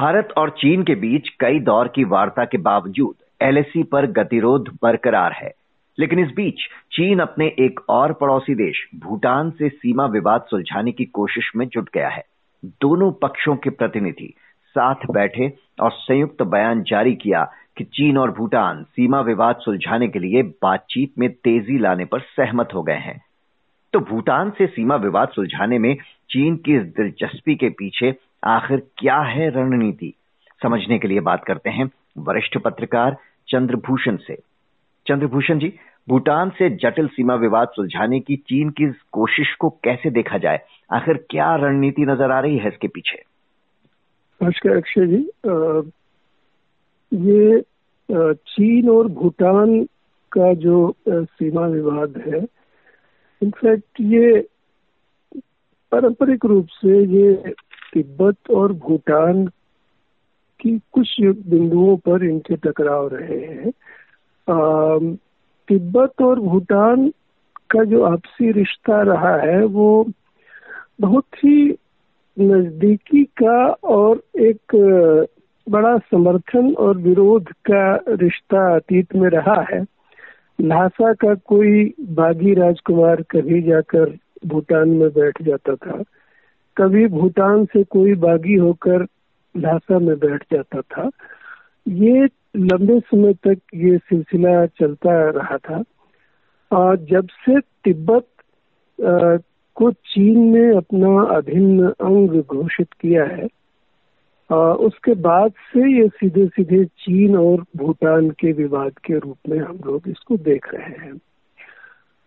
भारत और चीन के बीच कई दौर की वार्ता के बावजूद एलएसी पर गतिरोध बरकरार है। लेकिन इस बीच चीन अपने एक और पड़ोसी देश, भूटान से सीमा विवाद सुलझाने की कोशिश में जुट गया है। दोनों पक्षों के प्रतिनिधि साथ बैठे और संयुक्त बयान जारी किया कि चीन और भूटान सीमा विवाद सुलझाने के लिए बातचीत में तेज़ी लाने पर सहमत हो गए हैं। तो भूटान से सीमा विवाद सुलझाने में चीन की इस दिलचस्पी के पीछे आखिर क्या है रणनीति? समझने के लिए बात करते हैं वरिष्ठ पत्रकार चंद्रभूषण से। चंद्रभूषण जी भूटान से जटिल सीमा विवाद सुलझाने की चीन की कोशिश को कैसे देखा जाए? आखिर क्या रणनीति नज़र आ रही है इसके पीछे? नमस्कार अक्षय जी। आ, ये चीन और भूटान का जो सीमा विवाद है इनफैक्ट ये पारंपरिक रूप से ये तिब्बत और भूटान की कुछ बिंदुओं पर इनके टकराव रहे हैं। तिब्बत और भूटान का जो आपसी रिश्ता रहा है, वो बहुत ही नजदीकी का और एक बड़ा समर्थन और विरोध का रिश्ता अतीत में रहा है। ल्हासा का कोई बागी राजकुमार कभी जाकर भूटान में बैठ जाता था। कभी भूटान से कोई बागी होकर ल्हासा में बैठ जाता था। ये लंबे समय तक ये सिलसिला चलता रहा था। और जब से तिब्बत को चीन ने अपना अभिन्न अंग घोषित किया है आ, उसके बाद से ये सीधे सीधे चीन और भूटान के विवाद के रूप में हम लोग इसको देख रहे हैं।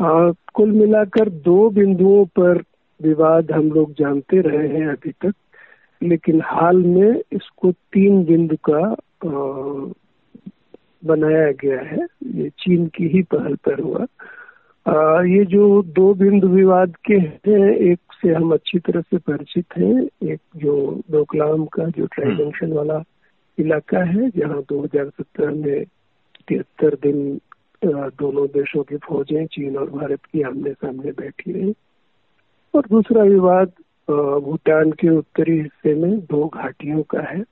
आ, कुल मिलाकर दो बिंदुओं पर विवाद हम लोग जानते रहे हैं अभी तक लेकिन हाल में इसको तीन बिंदु का बनाया गया है। ये चीन की ही पहल पर हुआ। आ, ये जो दो बिंदु विवाद के हैं एक से हम अच्छी तरह से परिचित हैं एक जो डोकलाम का जो ट्राई जंक्शन हम्म। वाला इलाका है जहाँ 2017 में तिहत्तर दिन दोनों देशों की फौजें चीन और भारत की आमने सामने बैठी रही। और दूसरा विवाद भूटान के उत्तरी हिस्से में दो घाटियों का है।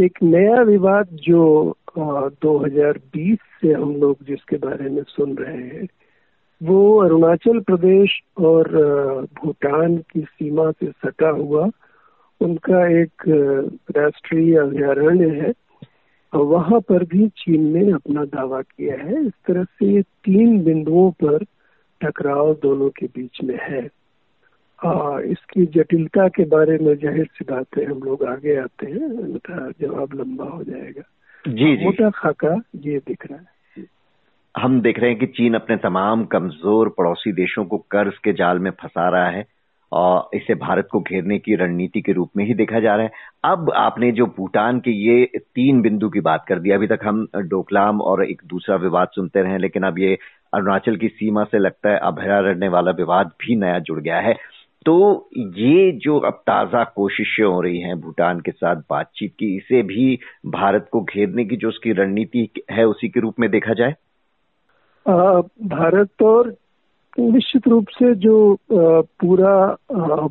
एक नया विवाद जो 2020 से हम लोग जिसके बारे में सुन रहे हैं, वो अरुणाचल प्रदेश और भूटान की सीमा से सटा हुआ, उनका एक राष्ट्रीय अभ्यारण्य है। वहाँ पर भी चीन ने अपना दावा किया है। इस तरह से तीन बिंदुओं पर टकराव दोनों के बीच में है। आ, इसकी जटिलता के बारे में ज़ाहिर सी बात है हम लोग आगे आते हैं अन्यथा जवाब लंबा हो जाएगा। जी जी। मोटा खाका ये दिख रहा है। हम देख रहे हैं कि चीन अपने तमाम कमज़ोर पड़ोसी देशों को कर्ज के जाल में फंसा रहा है और इसे भारत को घेरने की रणनीति के रूप में ही देखा जा रहा है। अब आपने जो भूटान के ये तीन बिंदु की बात कर दी अभी तक हम डोकलाम और एक दूसरा विवाद सुनते रहे लेकिन अब ये अरुणाचल की सीमा से लगता है अभयारण्य वाला विवाद भी नया जुड़ गया है। तो ये जो अब ताज़ा कोशिशें हो रही हैं भूटान के साथ बातचीत की, इसे भी भारत को घेरने की जो उसकी रणनीति है, उसी के रूप में देखा जाए? भारत और निश्चित रूप से जो पूरा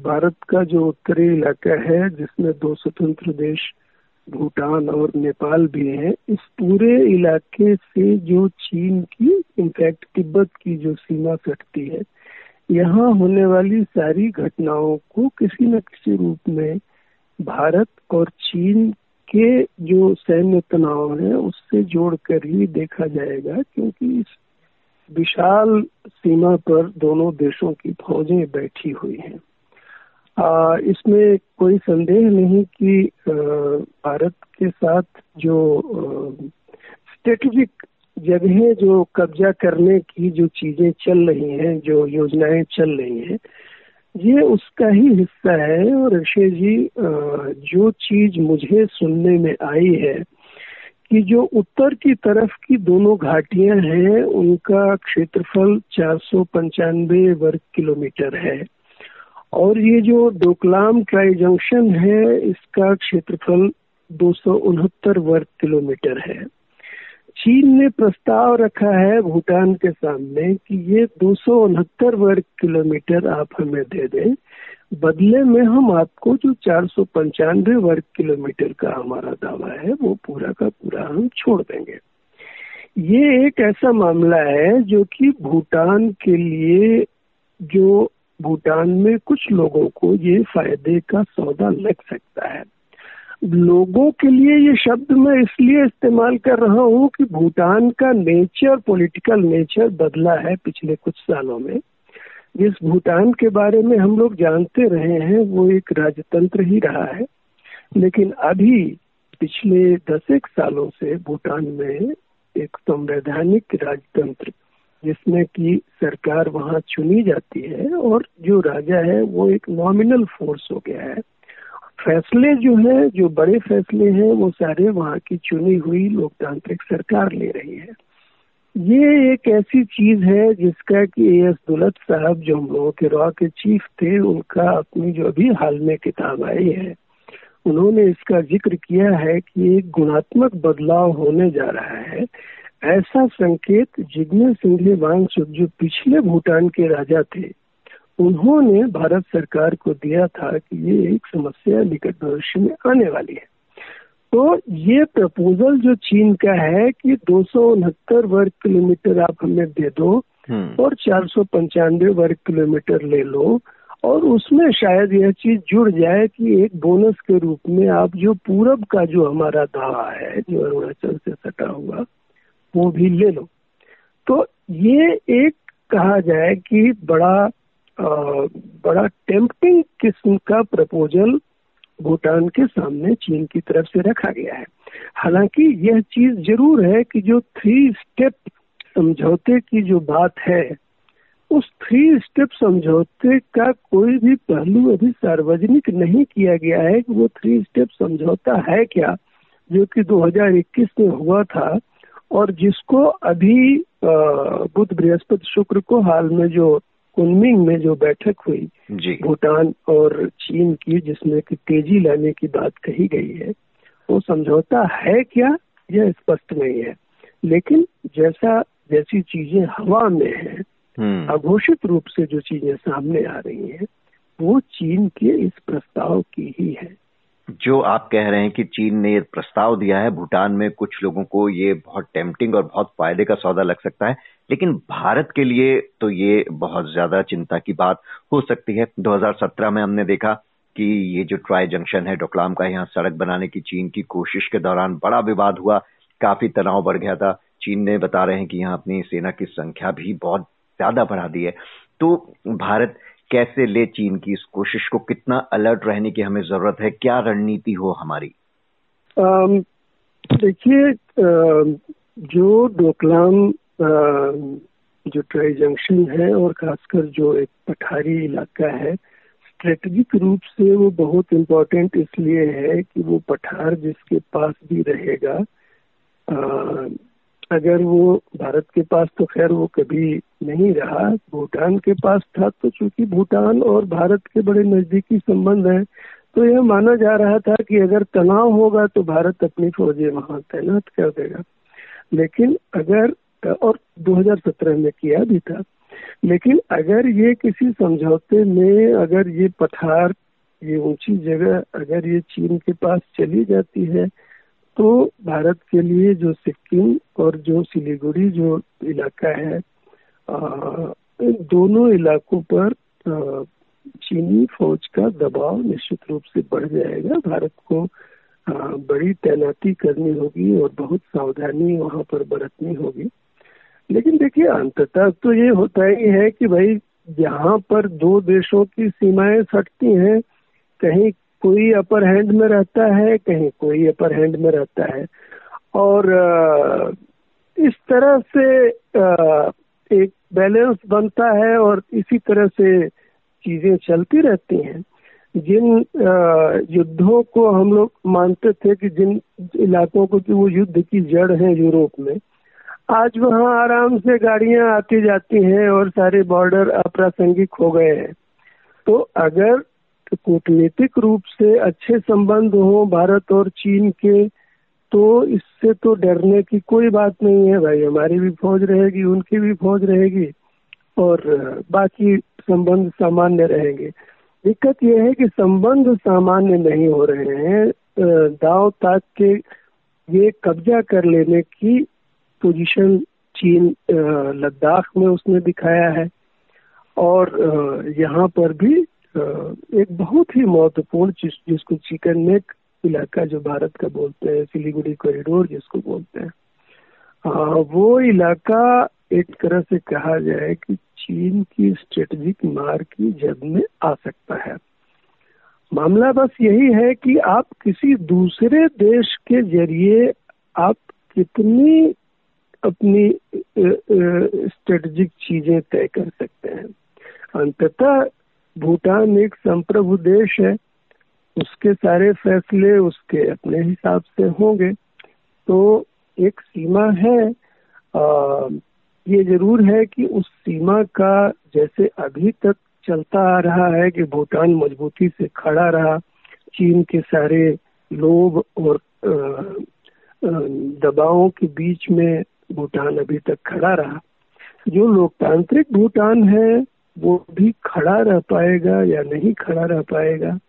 भारत का जो उत्तरी इलाका है, जिसमें दो स्वतंत्र देश भूटान और नेपाल भी हैं, इस पूरे इलाके से जो चीन की इनफैक्ट तिब्बत की जो सीमा सटती है यहाँ होने वाली सारी घटनाओं को किसी न किसी रूप में भारत और चीन के जो सैन्य तनाव है, उससे जोड़कर ही देखा जाएगा, क्योंकि इस विशाल सीमा पर दोनों देशों की फौजें बैठी हुई हैं। इसमें कोई संदेह नहीं कि भारत के साथ जो स्ट्रेटेजिक जगह जो कब्जा करने की जो चीज़ें चल रही हैं, जो योजनाएँ चल रही हैं, ये उसका ही हिस्सा है। और अक्षय जी जो चीज़ मुझे सुनने में आई है कि जो उत्तर की तरफ़ की दोनों घाटियाँ हैं, उनका क्षेत्रफल चार सौ पंचानवे वर्ग किलोमीटर है। और ये जो डोकलाम ट्राई जंक्शन है, इसका क्षेत्रफल दो सौ उनहत्तर वर्ग किलोमीटर है। चीन ने प्रस्ताव रखा है भूटान के सामने कि ये दो सौ उनहत्तर वर्ग किलोमीटर आप हमें दे दें। बदले में हम आपको जो चार सौ पंचानवे वर्ग किलोमीटर का हमारा दावा है, वो पूरा का पूरा हम छोड़ देंगे। ये एक ऐसा मामला है जो कि भूटान के लिए, जो भूटान में कुछ लोगों को ये फ़ायदे का सौदा लग सकता है। लोगों के लिए ये शब्द मैं इसलिए इस्तेमाल कर रहा हूँ कि भूटान का नेचर पॉलिटिकल नेचर बदला है पिछले कुछ सालों में। जिस भूटान के बारे में हम लोग जानते रहे हैं, वो एक राजतंत्र ही रहा है। लेकिन अभी, पिछले दस एक सालों से भूटान में एक संवैधानिक राजतंत्र, जिसमें कि सरकार वहाँ चुनी जाती है और जो राजा है, वो एक नॉमिनल फोर्स हो गया है। फैसले जो है, जो बड़े फैसले हैं, वो सारे वहाँ की चुनी हुई लोकतांत्रिक सरकार ले रही है। ये एक ऐसी चीज़ है जिसका कि ए एस दुलत साहब जो हम लोगों के रॉ के चीफ थे, उनका अपनी जो अभी हाल में किताब आई है, उन्होंने इसका ज़िक्र किया है कि एक गुणात्मक बदलाव होने जा रहा है। ऐसा संकेत जिग्ने सिंघले वांगचुक जो पिछले भूटान के राजा थे उन्होंने भारत सरकार को दिया था कि ये एक समस्या निकट भविष्य में आने वाली है तो ये प्रपोजल जो चीन का है कि दो वर्ग किलोमीटर आप हमें दे दो हम्म। और चार सौ पंचानवे वर्ग किलोमीटर ले लो और उसमें शायद यह चीज़ जुड़ जाए कि एक बोनस के रूप में आप जो पूरब का जो हमारा दावा है जो अरुणाचल से सटा हुआ वो भी ले लो तो ये एक कहा जाए कि बड़ा बड़ा टेम्पटिंग किस्म का प्रपोजल भूटान के सामने चीन की तरफ़ से रखा गया है। हालाँकि यह चीज़ ज़रूर है कि जो थ्री स्टेप समझौते की जो बात है, उस थ्री स्टेप समझौते का कोई भी पहलू अभी सार्वजनिक नहीं किया गया है कि वो थ्री स्टेप समझौता है क्या, जो कि 2021 में हुआ था और जिसको अभी बुध बृहस्पति शुक्र को हाल में जो कुनमिंग में जो बैठक हुई भूटान और चीन की जिसमें कि तेज़ी लाने की बात कही गई है वो समझौता है क्या यह स्पष्ट नहीं है। लेकिन जैसा जैसी चीज़ें हवा में है हम्म। अघोषित रूप से जो चीज़ें सामने आ रही हैं वो चीन के इस प्रस्ताव की ही है। जो आप कह रहे हैं कि चीन ने प्रस्ताव दिया है भूटान में कुछ लोगों को ये बहुत टेम्पटिंग और बहुत फ़ायदे का सौदा लग सकता है लेकिन भारत के लिए तो ये बहुत ज़्यादा चिंता की बात हो सकती है। 2017 में हमने देखा कि ये जो ट्राई जंक्शन है, डोकलाम का यहाँ सड़क बनाने की चीन की कोशिश के दौरान बड़ा विवाद हुआ, काफ़ी तनाव बढ़ गया था। चीन ने बता रहे हैं कि यहाँ अपनी सेना की संख्या भी बहुत ज़्यादा बढ़ा दी है। तो भारत कैसे ले चीन की इस कोशिश को? कितना अलर्ट रहने की हमें ज़रूरत है? क्या रणनीति हो हमारी? देखिए जो डोकलाम जो ट्राई जंक्शन है और खासकर जो एक पठारी इलाका है स्ट्रेटेजिक रूप से वो बहुत इम्पोर्टेंट इसलिए है कि वो पठार जिसके पास भी रहेगा अगर वो भारत के पास तो खैर वो कभी नहीं रहा, भूटान के पास था तो चूँकि भूटान और भारत के बड़े नजदीकी संबंध है तो यह माना जा रहा था कि अगर तनाव होगा तो भारत अपनी फौजें वहाँ तैनात कर देगा। लेकिन अगर और 2017 में किया भी था। लेकिन अगर ये किसी समझौते में अगर ये पठार ये ऊँची जगह अगर ये चीन के पास चली जाती है तो भारत के लिए जो सिक्किम और जो सिलीगुड़ी जो इलाका है इन दोनों इलाकों पर आ, चीनी फौज का दबाव निश्चित रूप से बढ़ जाएगा। भारत को आ, बड़ी तैनाती करनी होगी और बहुत सावधानी वहाँ पर बरतनी होगी। देखिए, अंततः तो ये होता ही है कि भाई, यहाँ पर दो देशों की सीमाएँ सटती हैं। कहीं कोई अपर हैंड में रहता है, कहीं कोई अपर हैंड में रहता है। और इस तरह से एक बैलेंस बनता है और इसी तरह से चीज़ें चलती रहती हैं। जिन युद्धों को हम लोग मानते थे कि जिन इलाकों को कि वो युद्ध की जड़ है यूरोप में आज वहाँ आराम से गाड़ियाँ आती जाती हैं और सारे बॉर्डर अप्रासंगिक हो गए हैं। तो अगर कूटनीतिक रूप से अच्छे संबंध हो भारत और चीन के तो इससे तो डरने की कोई बात नहीं है भाई। हमारी भी फौज रहेगी, उनकी भी फौज रहेगी और बाकी संबंध सामान्य रहेंगे। दिक्कत यह है कि संबंध सामान्य नहीं हो रहे हैं। दाव ताक के ये कब्जा कर लेने की पोजीशन चीन लद्दाख में उसने दिखाया है। और यहाँ पर भी एक बहुत ही महत्वपूर्ण जिस, जिसको चिकन नेक इलाका जो भारत का बोलते हैं सिलीगुड़ी कॉरिडोर जिसको बोलते हैं वो इलाका एक तरह से कहा जाए कि चीन की स्ट्रेटेजिक मार की जद में आ सकता है। मामला बस यही है कि आप किसी दूसरे देश के ज़रिए आप कितनी अपनी स्ट्रेटेजिक चीज़ें तय कर सकते हैं। अंततः भूटान एक संप्रभु देश है। उसके सारे फैसले उसके अपने हिसाब से होंगे। तो एक सीमा है। आ, ये ज़रूर है कि उस सीमा का जैसे अभी तक चलता आ रहा है कि भूटान मजबूती से खड़ा रहा चीन के सारे लोभ और दबावों के बीच में भूटान अभी तक खड़ा रहा। जो लोकतांत्रिक भूटान है, वो भी खड़ा रह पाएगा या नहीं खड़ा रह पाएगा?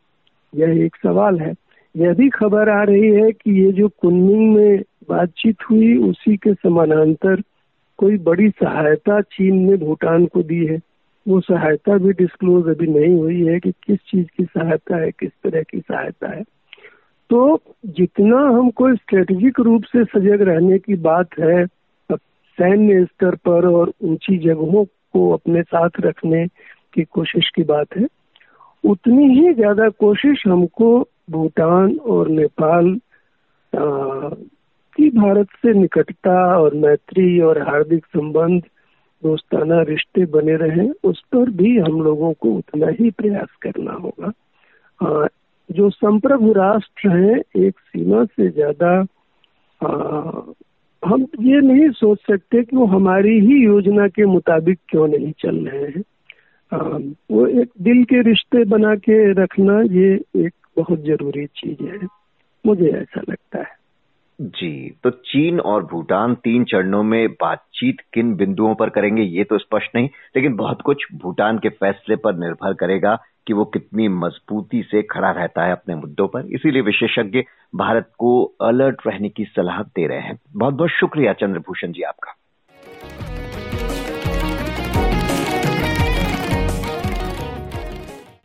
यह एक सवाल है। यह भी खबर आ रही है कि ये जो कुनमिंग में बातचीत हुई, उसी के समानांतर कोई बड़ी सहायता चीन ने भूटान को दी है। वो सहायता भी डिस्क्लोज अभी नहीं हुई है कि किस चीज़ की सहायता है, किस तरह की सहायता है। तो जितना हमको स्ट्रेटेजिक रूप से सजग रहने की बात है सैन्य स्तर पर और ऊँची जगहों को अपने साथ रखने की कोशिश की बात है। उतनी ही ज़्यादा कोशिश हमको भूटान और नेपाल की भारत से निकटता और मैत्री और हार्दिक संबंध दोस्ताना रिश्ते बने रहे उस पर भी हम लोगों को उतना ही प्रयास करना होगा। आ, जो संप्रभु राष्ट्र हैं एक सीमा से ज़्यादा हम ये नहीं सोच सकते कि वो हमारी ही योजना के मुताबिक क्यों नहीं चल रहे हैं। वो एक दिल के रिश्ते बना के रखना ये एक बहुत ज़रूरी चीज़ है। मुझे ऐसा लगता है। जी तो चीन और भूटान तीन चरणों में बातचीत किन बिंदुओं पर करेंगे ये तो स्पष्ट नहीं, लेकिन बहुत कुछ भूटान के फैसले पर निर्भर करेगा। कि वो कितनी मजबूती से खड़ा रहता है अपने मुद्दों पर। इसीलिए विशेषज्ञ भारत को अलर्ट रहने की सलाह दे रहे हैं। बहुत बहुत शुक्रिया चंद्रभूषण जी आपका।